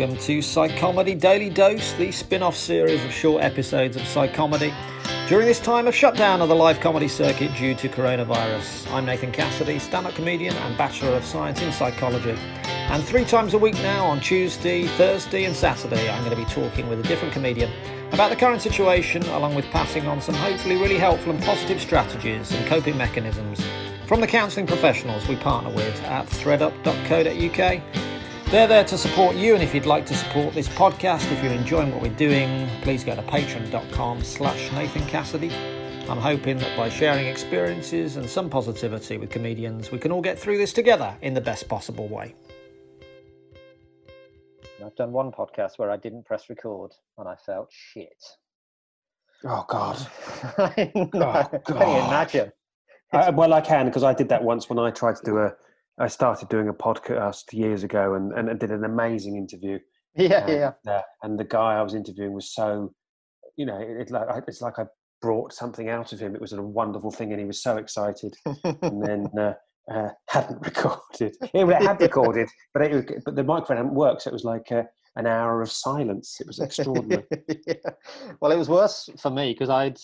Welcome to Psychomedy Daily Dose, the spin off series of short episodes of Psychomedy. During this time of shutdown of the live comedy circuit due to coronavirus, I'm Nathan Cassidy, stand up comedian and Bachelor of Science in Psychology. And three times a week now, on Tuesday, Thursday, and Saturday, I'm going to be talking with a different comedian about the current situation, along with passing on some hopefully really helpful and positive strategies and coping mechanisms from the counselling professionals we partner with at threadup.co.uk. They're there to support you, and if you'd like to support this podcast, if you're enjoying what we're doing, please go to patreon.com slash Nathan Cassidy. I'm hoping that by sharing experiences and some positivity with comedians, we can all get through this together in the best possible way. I've done one podcast where I didn't press record and I felt shit. Oh God! I know. Oh, Can you imagine? Uh, well, I can because I did that once when I tried to do a. I started doing a podcast years ago and, and, did an amazing interview. Yeah, and, yeah. uh, and the guy I was interviewing was so, you know, it, it like I- it's like I brought something out of him. It was a wonderful thing, and he was so excited. and then uh, uh, hadn't recorded. Yeah, well, it had recorded, but it, but the microphone hadn't worked, so it was like uh, an hour of silence. It was extraordinary. yeah. Well, it was worse for me because I'd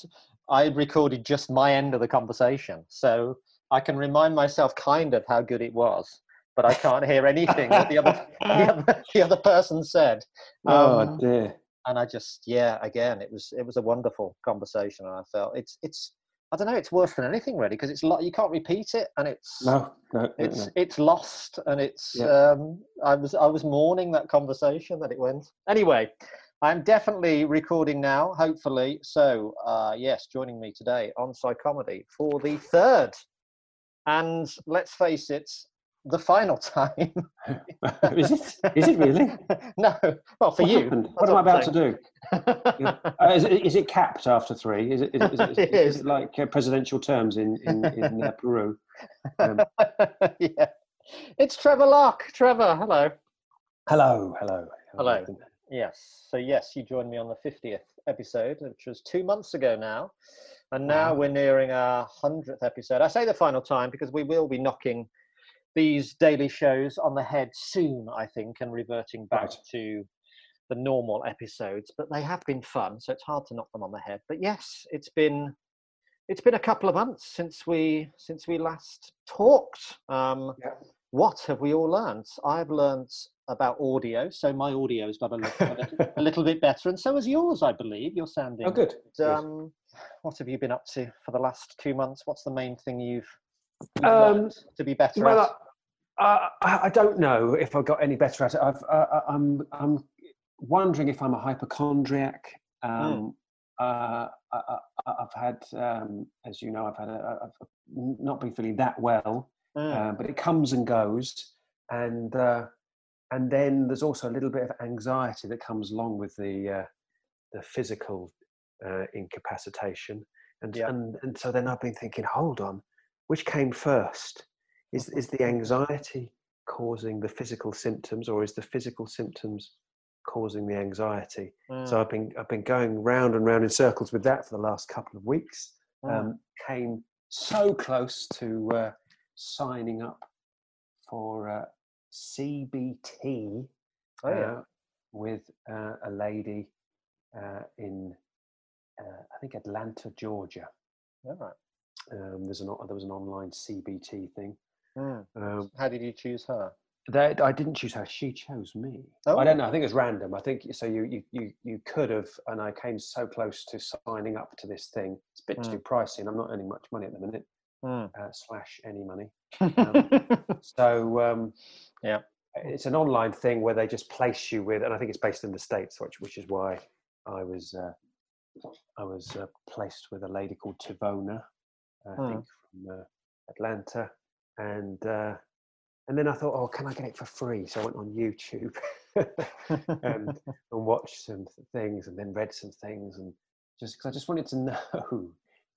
I'd recorded just my end of the conversation, so I can remind myself kind of how good it was, but I can't hear anything that the other the other, the other person said. oh Um, dear! and I just yeah, again, it was it was a wonderful conversation, and I felt it's it's I don't know, it's worse than anything really because it's lo- you can't repeat it, and it's No, no, no, it's no. it's lost and it's Yeah. um i was i was mourning that conversation that it went anyway i'm definitely recording now hopefully so uh yes joining me today on psychomedy for the third and let's face it the final time is it? Is it really? no well for What you happened? What am I about to do? Yeah. Uh, is, it, is it capped after three? Is it, is it, is it, It is it like uh, presidential terms in, in, in uh, Peru? Um, yeah it's trevor lock trevor hello hello, hello. Hello. Yes. So yes, you joined me on the fiftieth episode, which was two months ago now, and now Wow. we're nearing our hundredth episode. I say the final time because we will be knocking these daily shows on the head soon, I think, and reverting back Right. to the normal episodes. But they have been fun, so it's hard to knock them on the head. But yes, it's been it's been a couple of months since we since we last talked. Um, Yeah. what have we all learned? I've learned about audio, so my audio's got a little, a little, bit better, and so has yours, I believe. You're sounding Oh, good. good. Um, what have you been up to for the last two months? What's the main thing you've, you've Um, learned to be better Well, at? I, I, I don't know if I've got any better at it. I've, I- I'm, I'm wondering if I'm a hypochondriac. Um, uh, I, I, I've had, um, as you know, I've had a, I've not been feeling that well, Mm, uh, but it comes and goes, and uh, and then there's also a little bit of anxiety that comes along with the uh, the physical uh, incapacitation, and, Yeah. and and so then I've been thinking, hold on, which came first? Is is the anxiety causing the physical symptoms, or is the physical symptoms causing the anxiety? mm, So I've been I've been going round and round in circles with that for the last couple of weeks. mm. Um, came so close to uh, signing up for uh, CBT oh, yeah. uh, with uh, a lady uh, in uh, I think Atlanta, Georgia. All right. Um, there's an there was an online CBT thing. Mm. Um, How did you choose her? that I didn't choose her; she chose me. Oh. I don't know. I think it was random. I think so. You you you you could have, and I came so close to signing up to this thing. It's a bit Mm. too pricey, and I'm not earning much money at the minute. Mm. Uh, slash any money. Um, So um, Yeah. it's an online thing where they just place you with, and I think it's based in the states, which which is why I was uh, I was uh, placed with a lady called Tivona, I Hmm. think from uh, Atlanta, and uh, and then I thought, oh, can I get it for free? So I went on YouTube and, and watched some things, and then read some things, and just because I just wanted to know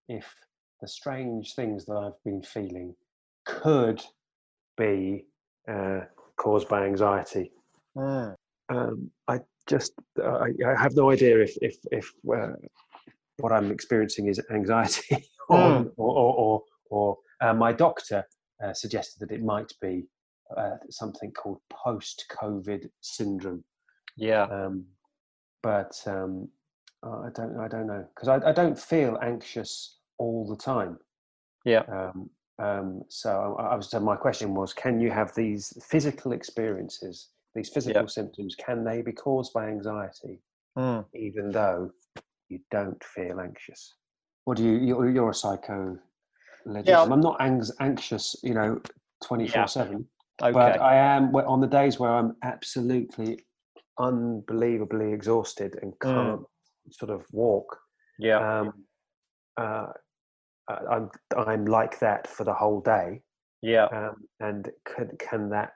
if the strange things that I've been feeling could be uh, caused by anxiety. Mm. Um, I just I, I, have no idea if if if uh, what I'm experiencing is anxiety or, Mm. or or, or, or uh, my doctor uh, suggested that it might be uh, something called post-COVID syndrome. Yeah. Um, but um, I don't I don't know because I, I don't feel anxious all the time. Yeah. Um, um, so I, I was so my question was, can you have these physical experiences, these physical symptoms, can they be caused by anxiety, Mm. even though you don't feel anxious? What do you? You're, you're a psycho. Yeah. I'm not anx- anxious, you know, twenty four seven. Okay. But I am on the days where I'm absolutely unbelievably exhausted and Mm. can't sort of walk. yeah. Um, uh, I'm I'm like that for the whole day. yeah. Um, and can can that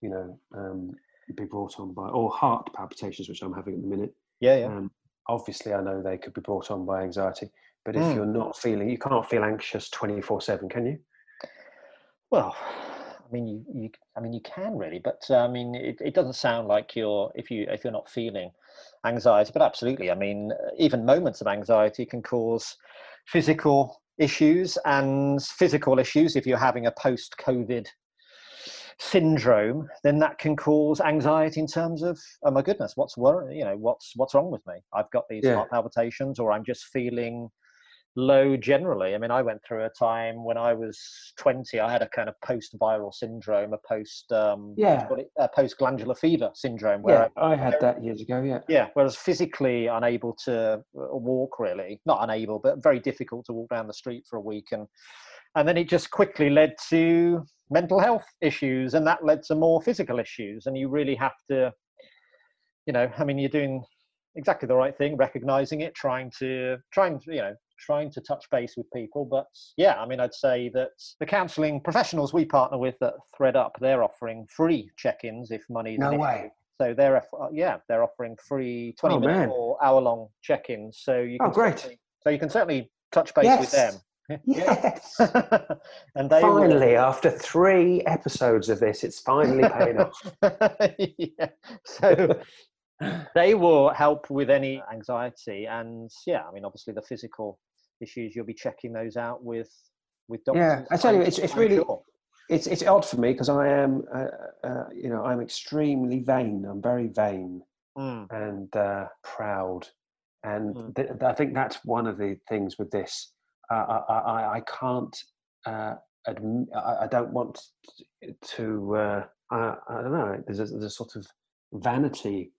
you know um, be brought on by or heart palpitations, which I'm having at the minute? Yeah. Yeah. Um, obviously, I know they could be brought on by anxiety. But if Mm. you're not feeling, you can't feel anxious 24 seven, can you? Well, I mean, you, you, I mean, you can really, but uh, I mean, it, it doesn't sound like you're if you if you're not feeling anxiety, but absolutely. I mean, even moments of anxiety can cause physical issues, and physical issues. If you're having a post-COVID syndrome, then that can cause anxiety in terms of, oh my goodness, what's wor- you know, what's what's wrong with me? I've got these Yeah. heart palpitations, or I'm just feeling low generally. I mean, I went through a time when I was 20, I had a kind of post-viral syndrome, a post um, Yeah. a post-glandular fever syndrome, where Yeah, I, I had that years ago. Yeah. yeah, whereas physically unable to uh, walk really, not unable, but very difficult to walk down the street for a week, and and then it just quickly led to mental health issues, and that led to more physical issues, and you really have to, you know, I mean, you're doing exactly the right thing, recognizing it, trying to trying to, you know trying to touch base with people but yeah i mean i'd say that the counselling professionals we partner with at threadup they're offering free check-ins if money's No way. issue. so they're yeah they're offering free 20 Oh, minute man. or hour long check-ins so you can Oh, can great. certainly- so you can certainly touch base with them Yes. and they finally, after three episodes of this, it's finally paying off. yeah. So they will help with any anxiety, and yeah, I mean, obviously the physical issues you'll be checking those out with with doctors. Yeah, I tell you, it's- it's really- sure. It's it's odd for me because I am, uh, uh, you know, I'm extremely vain. I'm very vain Mm, and uh, proud, and Mm. th- I think that's one of the things with this. I, I I can't. Uh, adm- I, I don't want to. Uh, I, I don't know. There's a, there's a sort of vanity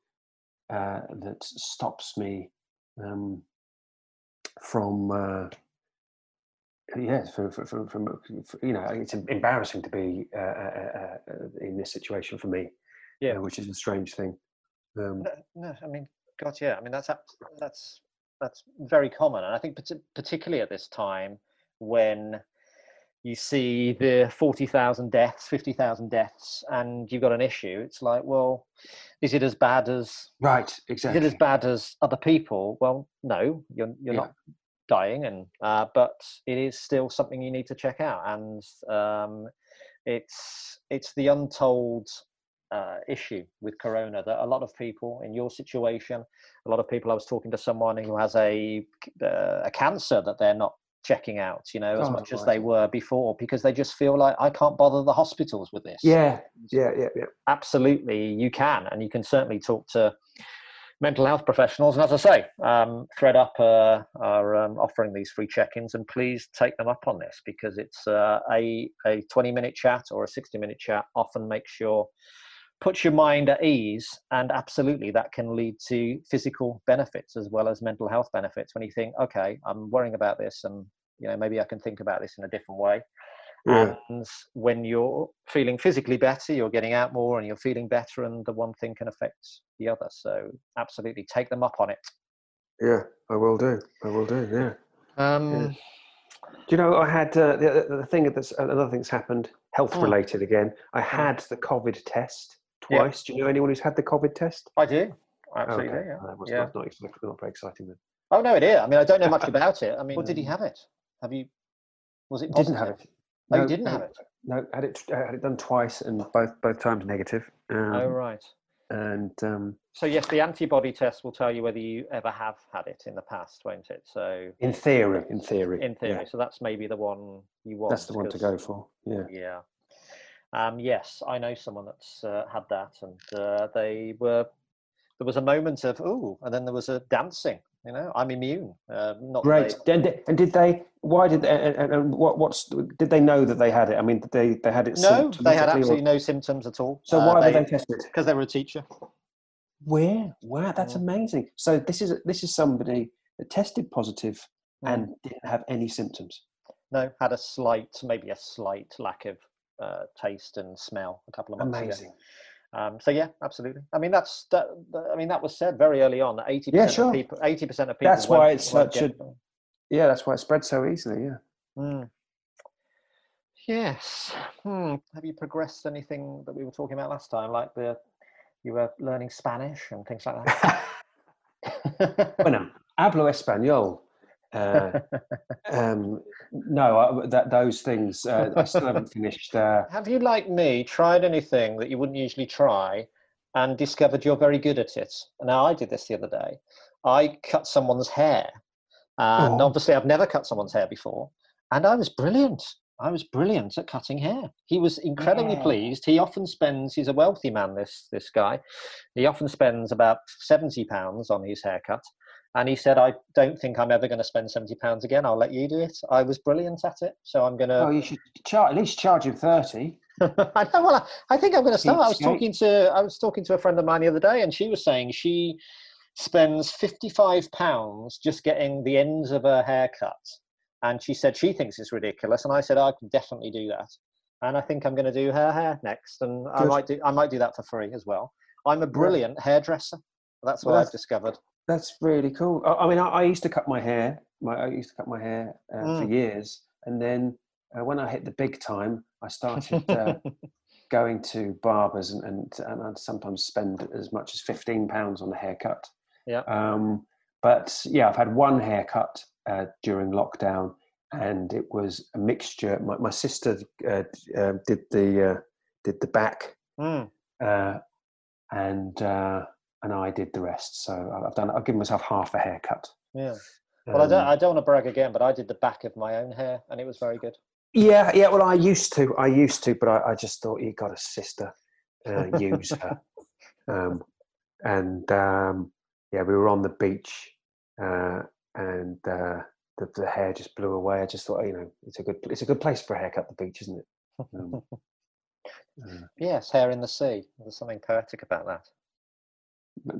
uh, that stops me um, from. Uh, Yes, from, from, from, from, you know, it's embarrassing to be uh, uh, in this situation for me, Yeah. which is a strange thing. Um, No, no, I mean, God, yeah. I mean, that's that's that's very common, and I think particularly at this time when you see the forty thousand deaths, fifty thousand deaths, and you've got an issue. It's like, well, is it as bad as right, Exactly. is it as bad as other people? Well, no, you're you're Yeah. not dying, and uh, but it is still something you need to check out, and um, it's it's the untold uh, issue with corona that a lot of people in your situation, a lot of people. I was talking to someone who has a uh, a cancer that they're not checking out, you know, as Oh, much as they were before, because they just feel like I can't bother the hospitals with this Yeah, yeah, yeah, yeah. absolutely you can and you can certainly talk to mental health professionals and as i say um, threadup uh, are um, offering these free check-ins and please take them up on this because it's uh, a, a 20 minute chat or a 60 minute chat often makes your puts your mind at ease and absolutely that can lead to physical benefits as well as mental health benefits when you think okay i'm worrying about this and you know maybe i can think about this in a different way Yeah. and when you're feeling physically better you're getting out more and you're feeling better and the one thing can affect the other so absolutely take them up on it Yeah, I will do. I will do. Yeah. um Do you know I had uh, the, the thing that's another thing that's happened health Mm. related again. I had the COVID test Yeah. twice. Do you know anyone who's had the COVID test? I do. Absolutely. Okay. Yeah. That was yeah. not, not, not very exciting then. Oh no, it is. I mean, I don't know much about it. I mean, did he have it? Have you? Was it? Positive? Didn't have it. Oh, you No, didn't no, have it. No, had it uh, had it done twice and both both times negative. Um, Oh right. And um, So yes, the antibody test will tell you whether you ever have had it in the past, won't it? So in theory, in theory, in theory, yeah, so that's maybe the one you want. that's the one to go for. Yeah. Yeah. Um, yes, I know someone that's uh, had that, and uh, they were. There was a moment of oh, and then there was a dancing. You know, I'm immune. Uh, not Great. they- And, did- and did they? Why did? They, and, and- what? What's? Did they know that they had it? I mean, they they had it. no, they had symptomatically or- absolutely no symptoms at all. So Uh, why were they tested? Because they were a teacher. Where? Wow, that's Mm. amazing. So this is this is somebody that tested positive Mm. and didn't have any symptoms. No, had a slight, maybe a slight lack of uh, taste and smell a couple of months Amazing. ago. Um, so yeah, absolutely. I mean, that's that. I mean, that was said very early on eighty Yeah, sure. of people, eighty percent of people. That's why it's such a- them. Yeah, that's why it spread so easily. Yeah. Mm. Yes. Hmm. Have you progressed anything that we were talking about last time, like the you were learning Spanish and things like that? bueno, hablo español. Uh, um, no, I, that those things uh, I still haven't finished. Uh, Have you, like me, tried anything that you wouldn't usually try and discovered you're very good at it? Now, I did this the other day. I cut someone's hair. And Oh. obviously, I've never cut someone's hair before. And I was brilliant. I was brilliant at cutting hair. He was incredibly Yeah. pleased. He often spends, he's a wealthy man, this, this guy. He often spends about £70 on his haircut. And he said, I don't think I'm ever going to spend £70 again. I'll let you do it. I was brilliant at it. So I'm going to. oh, you should char- at least charge him thirty. I know. Well, I, I think I'm going to start. I was talking to I was talking to a friend of mine the other day, and she was saying she spends fifty five pounds just getting the ends of her hair cut, and she said she thinks it's ridiculous, and I said I can definitely do that, and I think I'm going to do her hair next, and I might do I might do that for free as well. I'm a brilliant hairdresser. That's what Well, I've discovered. That's really cool. I, I mean, I, I used to cut my hair. My, I used to cut my hair uh, for Mm. years, and then uh, when I hit the big time, I started uh, going to barbers, and, and and I'd sometimes spend as much as fifteen pounds on a haircut. Yeah. Um, but yeah, I've had one haircut uh, during lockdown, and it was a mixture. My, my sister uh, uh, did the uh, did the back, Mm. uh, and uh, and I did the rest. So I've done. I've given myself half a haircut. Yeah. Well, I don't. Um, I don't want to brag again, but I did the back of my own hair, and it was very good. yeah, yeah. Well, I used to. I used to, but I, I just thought you got a sister. Uh, use her. Um, and um, yeah, we were on the beach, uh, and uh, the, the hair just blew away. I just thought, you know, it's a good. It's a good place for a haircut. The beach, isn't it? Um, uh, Yes, hair in the sea. There's something poetic about that.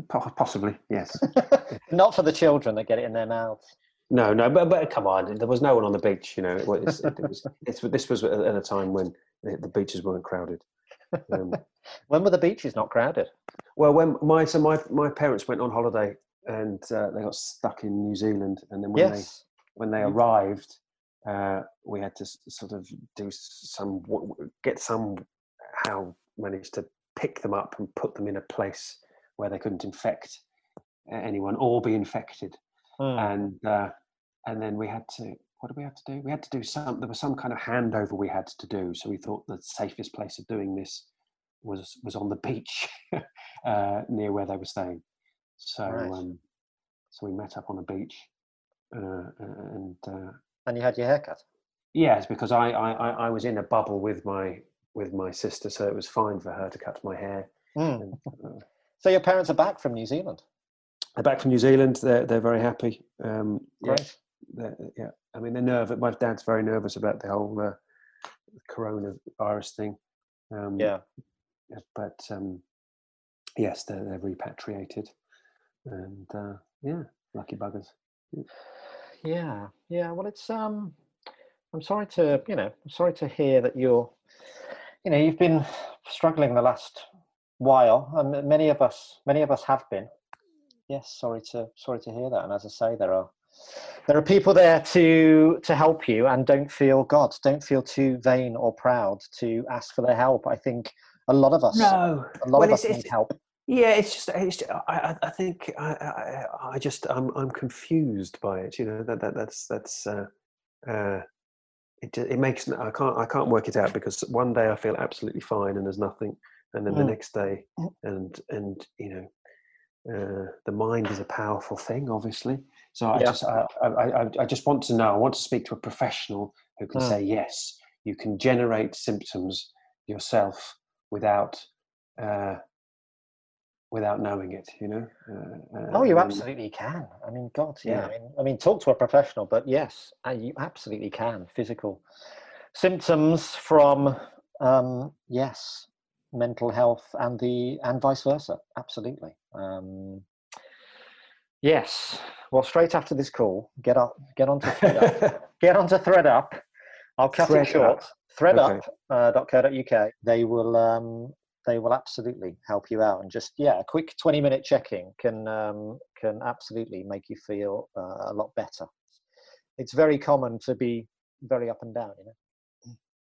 Po- possibly, yes. Not for the children that get it in their mouths. No, no, but but come on, there was no one on the beach. You know, it was. It, was it's, this was at a time when the, beaches weren't crowded. Um, When were the beaches not crowded? well, when my so my my parents went on holiday and uh, they got stuck in New Zealand, and then when they when they arrived, uh, we had to sort of do some get some how manage to pick them up and put them in a place where they couldn't infect anyone or be infected. Hmm. and uh, and then we had to what did we have to do we had to do some there was some kind of handover we had to do so we thought the safest place of doing this was was on the beach uh, near where they were staying so Right. um, so we met up on a beach uh, and uh, And you had your haircut. yes because I, I I was in a bubble with my with my sister so it was fine for her to cut my hair Hmm. and, uh, So your parents are back from New Zealand. they're back from New Zealand they're, they're very happy um, Great. they're- yeah, I mean, they're nervous. My dad's very nervous about the whole uh, coronavirus thing. Um, Yeah. yeah, But um, yes, they're, they're repatriated, and uh, yeah, lucky buggers. Yeah. Yeah. Well, it's um. I'm sorry to you know. I'm sorry to hear that you're. You know, you've been struggling the last while, and many of us, many of us have been. Yes. Sorry to sorry to hear that. And as I say, there are there are people there to to help you and don't feel god don't feel too vain or proud to ask for their help i think a lot of us No, a lot well, of us need help Yeah, it's just, it's just I, I- I think I, I, I just, I'm, I'm confused by it. You know, that, that that's, that's, uh, uh, it, it makes, i can't, I can't work it out because one day I feel absolutely fine and there's nothing, and then the Mm. next day, Mm. and and you know, uh, the mind is a powerful thing, obviously. So I Yeah. just, I, I, I, I just want to know. I want to speak to a professional who can Mm. say yes, you can generate symptoms yourself without. Uh, without knowing it, you know. Uh, oh you absolutely can i mean god yeah, Yeah. I, mean, I mean talk to a professional but yes uh, you absolutely can physical symptoms from um yes mental health and the and vice versa. Absolutely. Um yes. Well straight after this call get up get onto threadup get onto threadup i'll cut Thread it short. Up. threadup uh, .co.uk they will um they will absolutely help you out. And just yeah a quick 20 minute checking can um can absolutely make you feel uh, a lot better. It's very common to be very up and down you know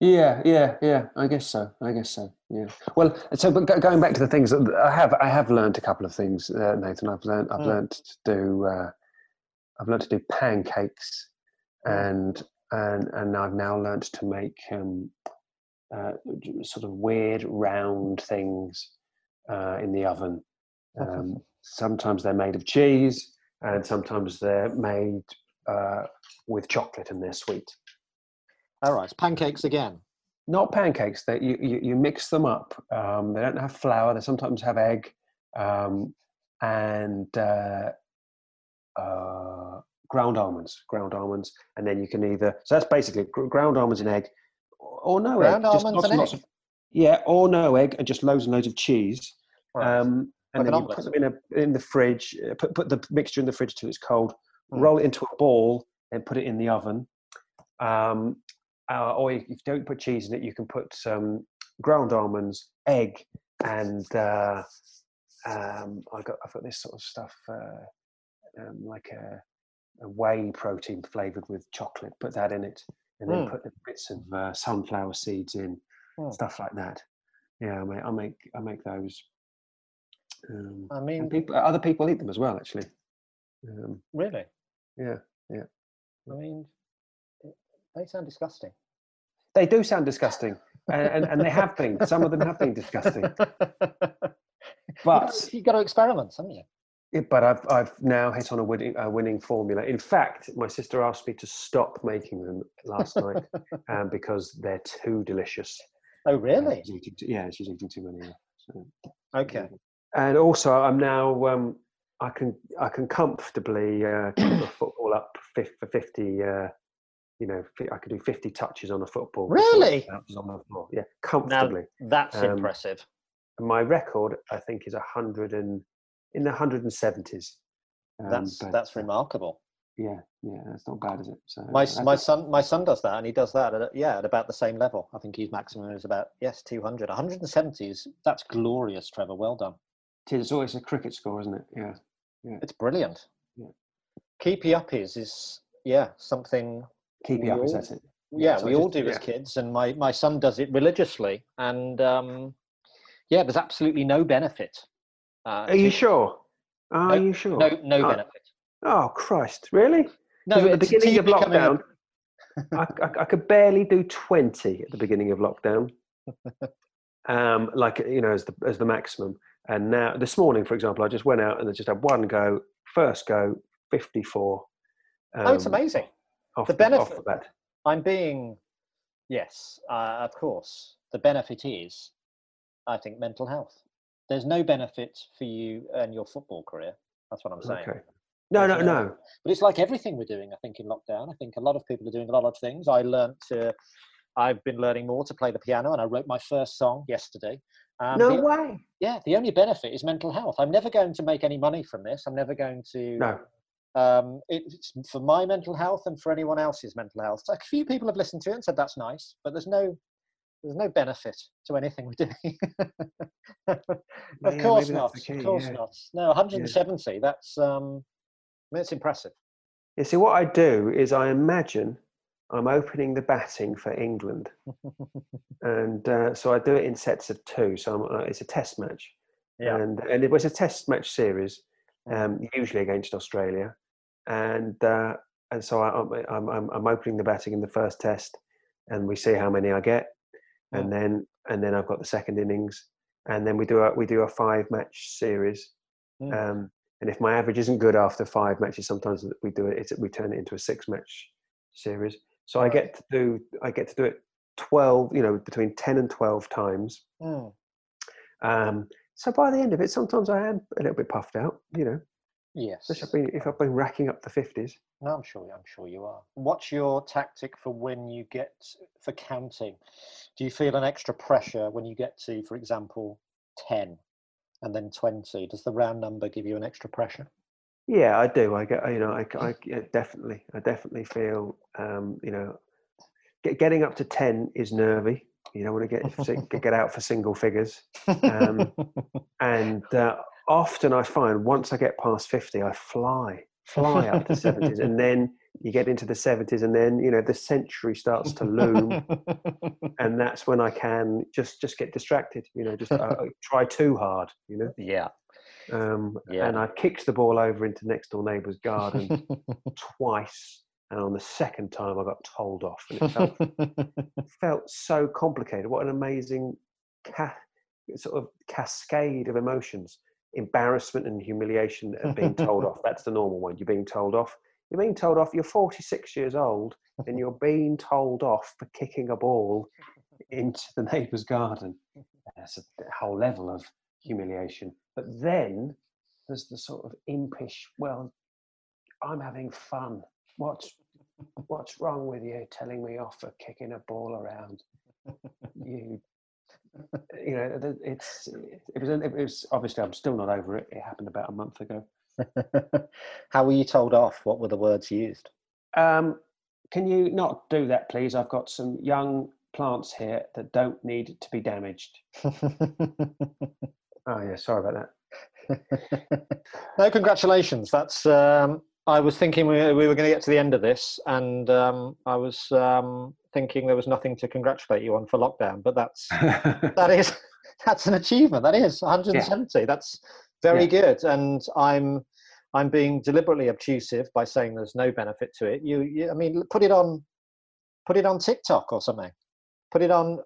Yeah, yeah, yeah. I guess so. I guess so. Yeah. Well, so but going back to the things that I have, I have learned a couple of things, uh, Nathan. I've learned, I've Mm. learned to do, uh, I've learned to do pancakes, Mm. and and and I've now learned to make um, uh, sort of weird round things uh, in the oven. Um, sometimes they're made of cheese, and sometimes they're made uh, with chocolate, and they're sweet. All right pancakes again not pancakes that you, you you mix them up um, they don't have flour they sometimes have egg um, and uh, uh, ground almonds ground almonds and then you can either so that's basically ground almonds and egg or no Ground egg just almonds lots and lots egg? of- yeah or no egg and just loads and loads of cheese Right. um, and Like then an you put them in a in the fridge uh, put, put the mixture in the fridge till it's cold Mm. roll it into a ball and put it in the oven um, uh, or if you don't put cheese in it, you can put some ground almonds, egg, and uh, um, I got I've got this sort of stuff uh, um, like a, a whey protein flavored with chocolate. Put that in it, and then Mm. put the bits of uh, sunflower seeds in, Mm. stuff like that. Yeah, I make I make I make those. Um, i mean people, other people eat them as well, actually. Um, really yeah, yeah. i mean they sound disgusting they do sound disgusting, and, and, and they have been. Some of them have been disgusting. But you've got to experiment haven't you Yeah, but I've I've now hit on a winning a winning formula. In fact, my sister asked me to stop making them last night um, because they're too delicious. oh Uh, really she's eating too, yeah, she's eating too many. So. okay And also, I'm now um, I can I can comfortably uh, keep a football up for fifty. Uh, you know, I could do fifty touches on a football. Really? on the floor. Yeah, comfortably. that's Um, impressive my record, I think, is a hundred and in the hundred and seventies. that's that's remarkable Yeah, yeah, that's not bad, is it? So my my son my son does that and he does that at, yeah at about the same level i think his maximum is about yes 200 170 is that's glorious trevor well done it is, it's always a cricket score, isn't it? Yeah, yeah. it's brilliant Yeah. keepy uppies is yeah something Keep We up, all- that it? yeah, so we I all just- do as kids and my my son does it religiously and um yeah there's absolutely no benefit uh, Are you sure? Are No, you sure? no no Oh, benefit Oh Christ! Really? no at the beginning of lockdown, I, I, I could barely do twenty at the beginning of lockdown. um, like you know, as the as the maximum. And now, this morning, for example, I just went out and I just had one go, first go, fifty-four. oh it's um, amazing Off The the, off benefit- the. I'm being, yes, uh, of course. The benefit is, I think, mental health. There's no benefit for you and your football career. That's what I'm saying. Okay. No, no, no. But it's like everything we're doing, I think, in lockdown. I think a lot of people are doing a lot of things. I learned to, I've been learning more to play the piano, and I wrote my first song yesterday. Um, No the- way. yeah, the only benefit is mental health. I'm never going to make any money from this. I'm never going to. No. Um, it's for my mental health and for anyone else's mental health. So a few people have listened to it and said that's nice, but there's no there's no benefit to anything we're doing. of Yeah, course not. key, of course yeah. not. No, 170. That's um, I mean, it's impressive. You see, what I do is I imagine I'm opening the batting for England, and uh, so I do it in sets of two. So I'm, uh, it's a test match, Yeah. and and it was a test match series, um, usually against Australia, and uh, and so I, I'm, I'm I'm opening the batting in the first test, and we see how many I get, and then and then I've got the second innings, and then we do a we do a five match series, Mm. um, and if my average isn't good after five matches, sometimes we do it. It's, we turn it into a six match series. So I get to do I get to do it twelve, you know, between ten and twelve times. Mm. Um, so by the end of it, sometimes I am a little bit puffed out, you know, Yes. especially if I've been racking up the fifties. No, I'm sure. I'm sure you are. What's your tactic for when you get for counting? Do you feel an extra pressure when you get to, for example, ten, and then twenty? Does the round number give you an extra pressure? Yeah, I do. I get, you know, I, I yeah, definitely, I definitely feel, um, you know, get, getting up to ten is nervy. You don't want to get get out for single figures. Um, and uh, often I find once I get past 50, I fly, fly up to 70s. And then you get into the 70s, and then, you know, the century starts to loom. And that's when I can just just get distracted, you know, just uh, uh, try too hard, you know. yeah. Um, Yeah. And I've kicked the ball over into next door neighbour's garden twice. And on the second time, I got told off. And it felt, felt so complicated. What an amazing ca- sort of cascade of emotions embarrassment and humiliation at being told off. That's the normal one. You're being told off. You're being told off. You're 46 years old and you're being told off for kicking a ball into the neighbour's garden. That's a whole level of humiliation. But then there's the sort of impish, well, I'm having fun. What's what's wrong with you telling me off for kicking a ball around? You you know, it's it was it was obviously I'm still not over it. It happened about a month ago. How were you told off? What were the words used? Um, can you not do that, please? I've got some young plants here that don't need to be damaged. Oh yeah, sorry about that. no, congratulations. That's. Um, I was thinking we, we were going to get to the end of this, and um, I was um, thinking there was nothing to congratulate you on for lockdown. But that's that is that's an achievement. That is 170. That's very good, and I'm I'm being deliberately obtrusive by saying there's no benefit to it. You, you I mean, put it on put it on TikTok or something. Put it on.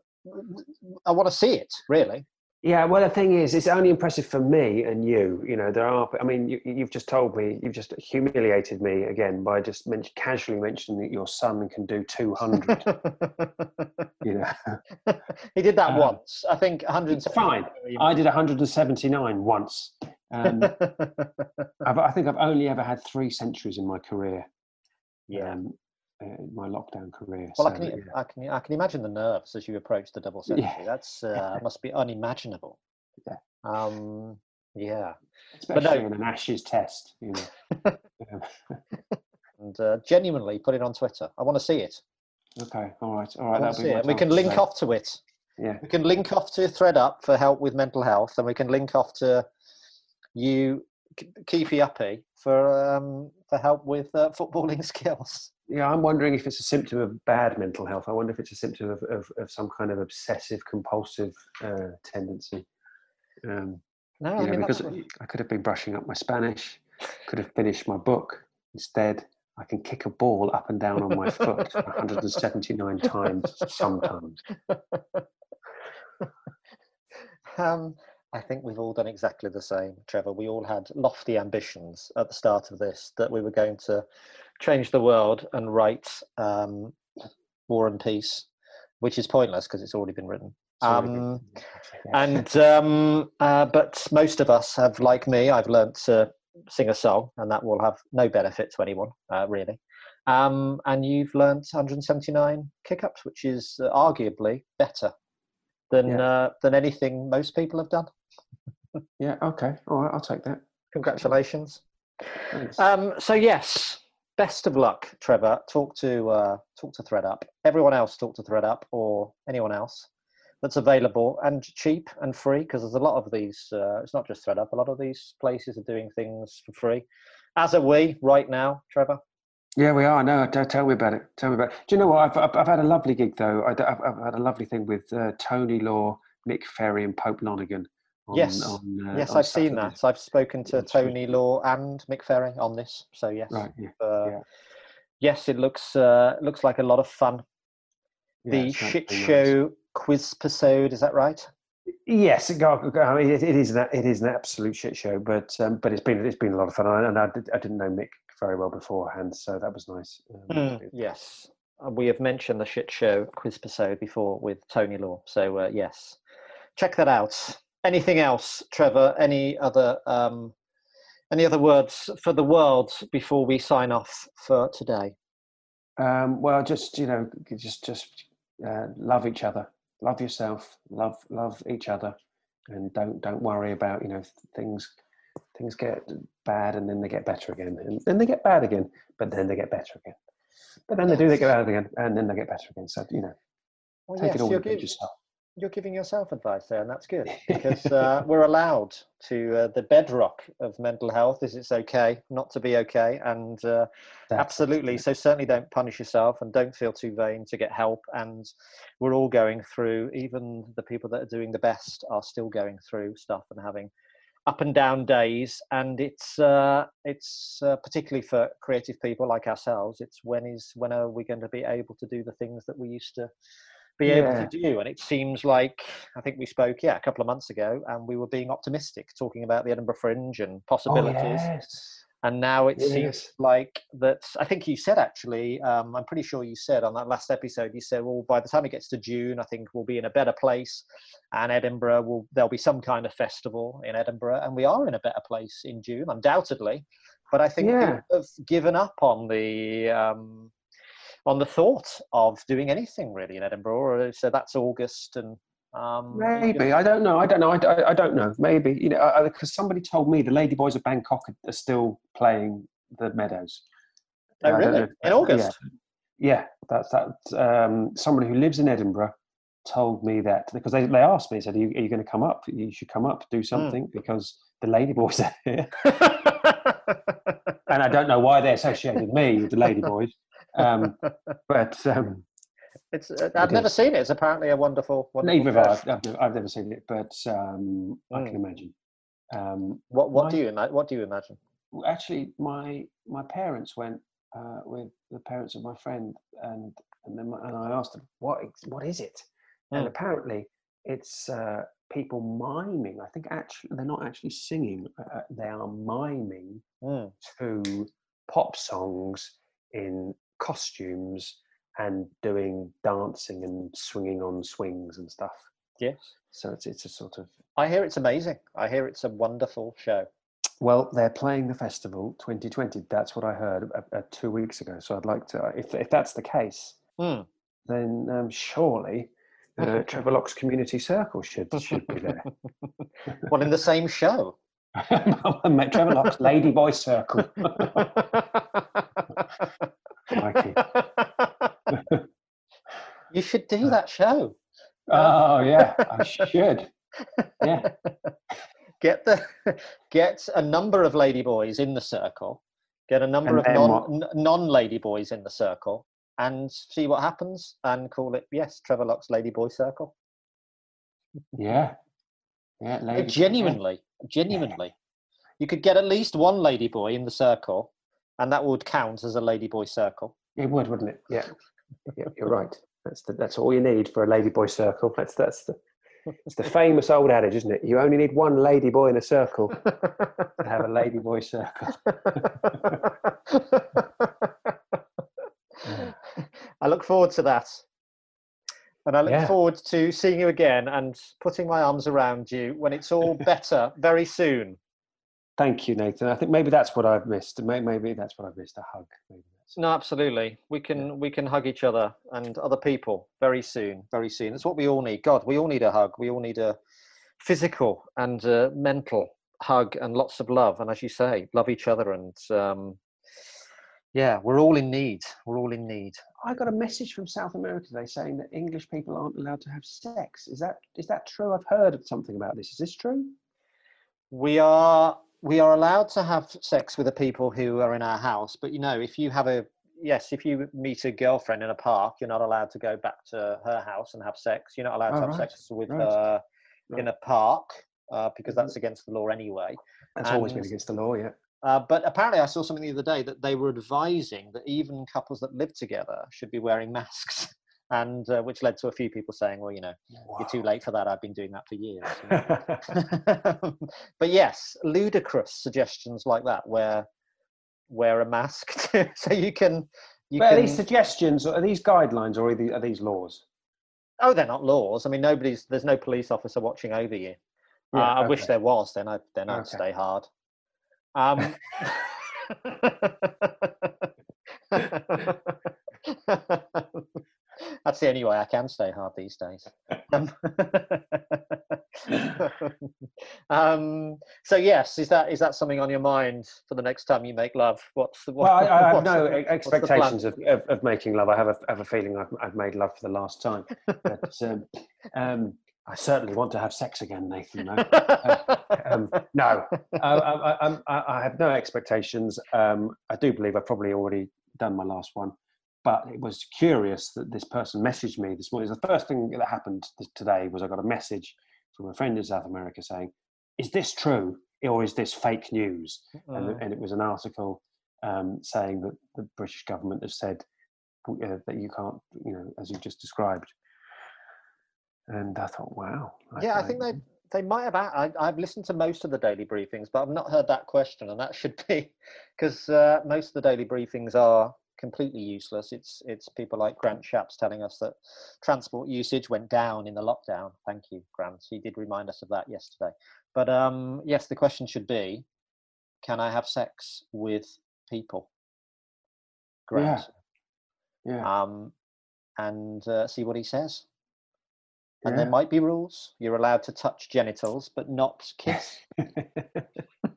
I want to see it really. Yeah, well, the thing is, it's only impressive for me and you. You know, there are. I mean, you, you've just told me, you've just humiliated me again by just men- casually mentioning that your son can do two hundred. you know, he did that Uh, once. I think 100. fine. I did one hundred and seventy-nine once. Um, I've, I think I've only ever had three centuries in my career. yeah. um, uh, my lockdown career. Well, I can, yeah. I can, I can imagine the nerves as you approach the double century. Yeah. That's uh, must be unimaginable. Yeah. Um, yeah. especially no- in an Ashes test. You know. And uh, genuinely put it on Twitter. I want to see it. okay, All right. All right. I right. want to That'll be it. we can link today. off to it. Yeah, We can link off to ThreadUp for help with mental health, and we can link off to you, K- Keepy Uppy, for um, for help with uh, footballing skills. yeah. I'm wondering if it's a symptom of bad mental health. I wonder if it's a symptom of of, of some kind of obsessive compulsive uh, tendency. Um, No, I know, mean because what- I could have been brushing up my Spanish, could have finished my book. Instead, I can kick a ball up and down on my foot 179 times sometimes. Um, I think we've all done exactly the same, Trevor. We all had lofty ambitions at the start of this that we were going to change the world and write um, War and Peace, which is pointless because it's already been written. Um, and um, uh, but most of us have, like me, I've learnt to sing a song, and that will have no benefit to anyone, uh, really. Um, and you've learnt 179 kick-ups, which is uh, arguably better than Yeah. uh, than anything most people have done. yeah, okay, all right, I'll take that. Congratulations. Um, so yes, best of luck, Trevor. Talk to uh, talk to ThreadUp. Everyone else talk to ThreadUp or anyone else that's available and cheap and free because there's a lot of these. Uh, it's not just ThreadUp. A lot of these places are doing things for free. As are we right now, Trevor. Yeah, we are. No, tell me about it. Tell me about it. Do you know what? I've, I've, I've had a lovely gig though. I, have I've had a lovely thing with uh, Tony Law, Mick Ferry, and Pope Lonergan. On, yes, on, uh, yes, I've Saturday. seen that. I've spoken to Tony Law and Mick Ferry on this. So yes, right, yeah, uh, yeah. yes, it looks uh, looks like a lot of fun. Yeah, the shit show nice. quiz episode, is that right? Yes, it, it, it is an it is an absolute shit show, but um, but it's been it's been a lot of fun, and I, did, I didn't know Mick very well beforehand, so that was nice. Um, mm, yes, we have mentioned the shit show quiz episode before with Tony Law, so uh, yes, check that out. Anything else, Trevor? Any other um, any other words for the world before we sign off for today? Um, well, just you know, just just uh, love each other, love yourself, love love each other, and don't don't worry about you know things things get bad and then they get better again, and then they get bad again, but then they get better again. But then they do, they get bad again, and then they get better again. So you know, well, take yes, it all with yourself you're giving yourself advice there, and that's good because uh, we're allowed to. Uh, the bedrock of mental health is it's okay not to be okay, and uh, absolutely. So certainly don't punish yourself, and don't feel too vain to get help. And we're all going through. Even the people that are doing the best are still going through stuff and having up and down days. And it's uh, it's uh, particularly for creative people like ourselves. It's when is when are we going to be able to do the things that we used to be able to do. And it seems like I think we spoke, yeah, a couple of months ago, and we were being optimistic, talking about the Edinburgh Fringe and oh, possibilities. Oh, yes. And now it yes. seems like that. I think you said actually, um, I'm pretty sure you said on that last episode, you said, well, by the time it gets to June, I think we'll be in a better place, and Edinburgh will there'll be some kind of festival in Edinburgh, and we are in a better place in June, undoubtedly. But I think yeah. have given up on the um, on the thought of doing anything really in Edinburgh. So that's August and. Um, Maybe I don't know. I don't know. I, I, I don't know. Maybe you know because somebody told me the Ladyboys of Bangkok are still playing the Meadows. Oh really? In August? Yeah, yeah that's that. Um, somebody who lives in Edinburgh told me that because they, they asked me, said, are you, are you going to come up? You should come up, do hmm. something mm. because the Ladyboys are here. and I don't know why they associated me with the Ladyboys. Um, but um, it's uh, I've it never is. seen it. It's apparently a wonderful. wonderful Neither have I. I've never, I've never seen it, but um, mm. I can hmm. imagine. Um, what What my, do you What do you imagine? Actually, my my parents went uh, with the parents of my friend, and and then my, and I asked them what what is it, mm. and hmm. apparently it's uh, people miming. I think actually they're not actually singing; uh, uh they are miming mm. to pop songs in costumes and doing dancing and swinging on swings and stuff. Yes. So it's it's a sort of. I hear it's amazing. I hear it's a wonderful show. Well, they're playing the festival 2020. That's what I heard uh, uh, two weeks ago. So I'd like to, if if that's the case, mm. then um, surely uh, Trevor Lock's Community Circle should should be there. well, in the same show. Trevor Lock's Ladyboy Circle. you should do uh, that show. Um, oh yeah, I should. Yeah. Get the get a number of ladyboys in the circle. Get a number and of non non ladyboys in the circle, and see what happens. And call it yes, Trevor Lock's Ladyboy Circle. Yeah. Yeah. Lady, genuinely, yeah. genuinely, you could get at least one ladyboy in the circle, and that would count as a ladyboy circle. It would, wouldn't it? Yeah, yeah you're right. That's the, that's all you need for a ladyboy circle. That's that's the it's the famous old adage, isn't it? You only need one ladyboy in a circle to have a ladyboy circle. I look forward to that. And I look yeah. forward to seeing you again and putting my arms around you when it's all better very soon. Thank you, Nathan. I think maybe that's what I've missed. Maybe that's what I've missed—a hug. Maybe no, absolutely. We can yeah. we can hug each other and other people very soon. Very soon. It's what we all need. God, we all need a hug. We all need a physical and a mental hug and lots of love. And as you say, love each other. And um, yeah, we're all in need. We're all in need. I got a message from South America today saying that English people aren't allowed to have sex. Is that is that true? I've heard something about this. Is this true? We are we are allowed to have sex with the people who are in our house, but you know, if you have a yes, if you meet a girlfriend in a park, you're not allowed to go back to her house and have sex. You're not allowed Oh, to have right, sex with right, her in a park uh, because that's against the law anyway. That's always been against the law, yeah. Uh, but apparently, I saw something the other day that they were advising that even couples that live together should be wearing masks, and uh, which led to a few people saying, "Well, you know, you're too late for that. I've been doing that for years." but yes, ludicrous suggestions like that, where wear a mask so you can. You but are can these suggestions, are these guidelines, or are these, are these laws? oh, they're not laws. I mean, nobody's. There's no police officer watching over you. Uh, Yeah, I wish there was. Then I then I'd Okay. stay hard. Um, that's the only way I can stay hard these days. Um, um, so yes, is that is that something on your mind for the next time you make love? What's the what, Well, I, I have no the- what's the plan? expectations of, of, of making love. I have a, have a feeling I've, I've made love for the last time. But um, um, I certainly want to have sex again, Nathan. No, um, no. I, I, I, I, I have no expectations. Um, I do believe I've probably already done my last one. But it was curious that this person messaged me this morning. The first thing that happened today was I got a message from a friend in South America saying, "Is this true or is this fake news?" and, Mm. and it was an article um, saying that the British government has said uh, that you can't, you know, as you just described. And I thought, wow. yeah, I think they they might have. I, have listened to most of the daily briefings, but I've not heard that question, and that should be because uh, most of the daily briefings are completely useless. It's it's people like Grant Shapps telling us that transport usage went down in the lockdown. Thank you, Grant. He did remind us of that yesterday. But um, yes, the question should be: Can I have sex with people? Grant. Yeah. Um, and uh, see what he says. And Yeah. there might be rules. You're allowed to touch genitals, but not kiss.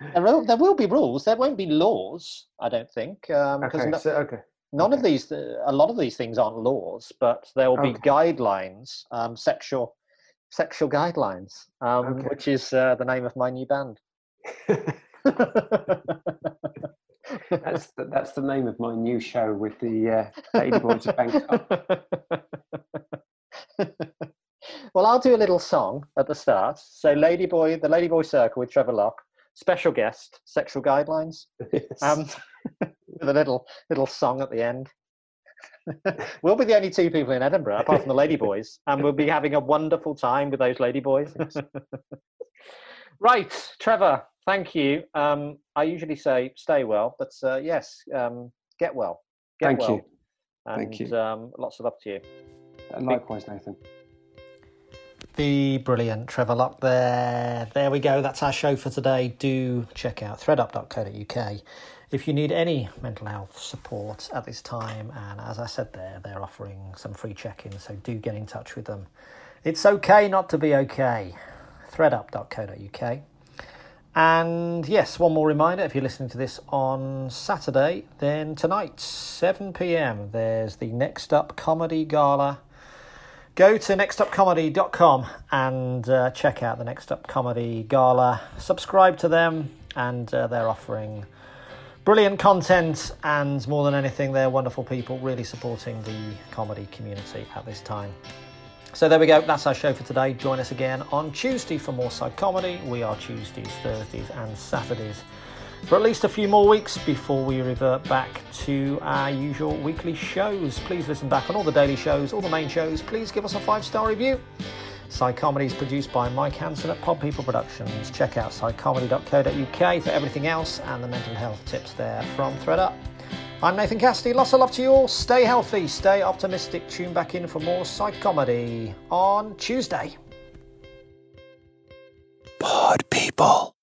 there, will, there will be rules. There won't be laws, I don't think. Um, because okay. no- so, okay. none of these, uh, a lot of these things aren't laws, but there will be Okay. guidelines, um, sexual, sexual guidelines, um, Okay. which is uh, the name of my new band. that's the, that's the name of my new show with the uh, Lady Boys of Bangkok. well, I'll do a little song at the start. So, Ladyboy, the Ladyboy Circle with Trevor Lock, special guest, sexual guidelines, Yes. um, with a little little song at the end. we'll be the only two people in Edinburgh, apart from the Ladyboys, and we'll be having a wonderful time with those Ladyboys. right, Trevor, thank you. Um, I usually say stay well, but uh, yes, um, get well. Get Thank well. you. And Thank you. Um, lots of love to you. And likewise, Nathan. The brilliant Trevor Lock there. There we go. That's our show for today. Do check out threadup.co.uk if you need any mental health support at this time. And as I said there, they're offering some free check ins, so do get in touch with them. It's okay not to be okay. threadup.co.uk. And yes, one more reminder if you're listening to this on Saturday, then tonight, 7 pm, there's the Next Up Comedy Gala go to nextupcomedy.com and uh, check out the Next Up Comedy Gala. Subscribe to them, and uh, they're offering brilliant content. And more than anything, they're wonderful people, really supporting the comedy community at this time. So there we go. That's our show for today. Join us again on Tuesday for more Psychomedy. We are Tuesdays, Thursdays, and Saturdays for at least a few more weeks before we revert back to our usual weekly shows. Please listen back on all the daily shows, all the main shows. Please give us a five star review. Psychomedy is produced by Mike Hansen at Pod People Productions. Check out psychomedy.co.uk for everything else and the mental health tips there from ThreadUp. I'm Nathan Cassidy. Lots of love to you all. Stay healthy, stay optimistic. Tune back in for more Psychomedy on Tuesday. Pod people.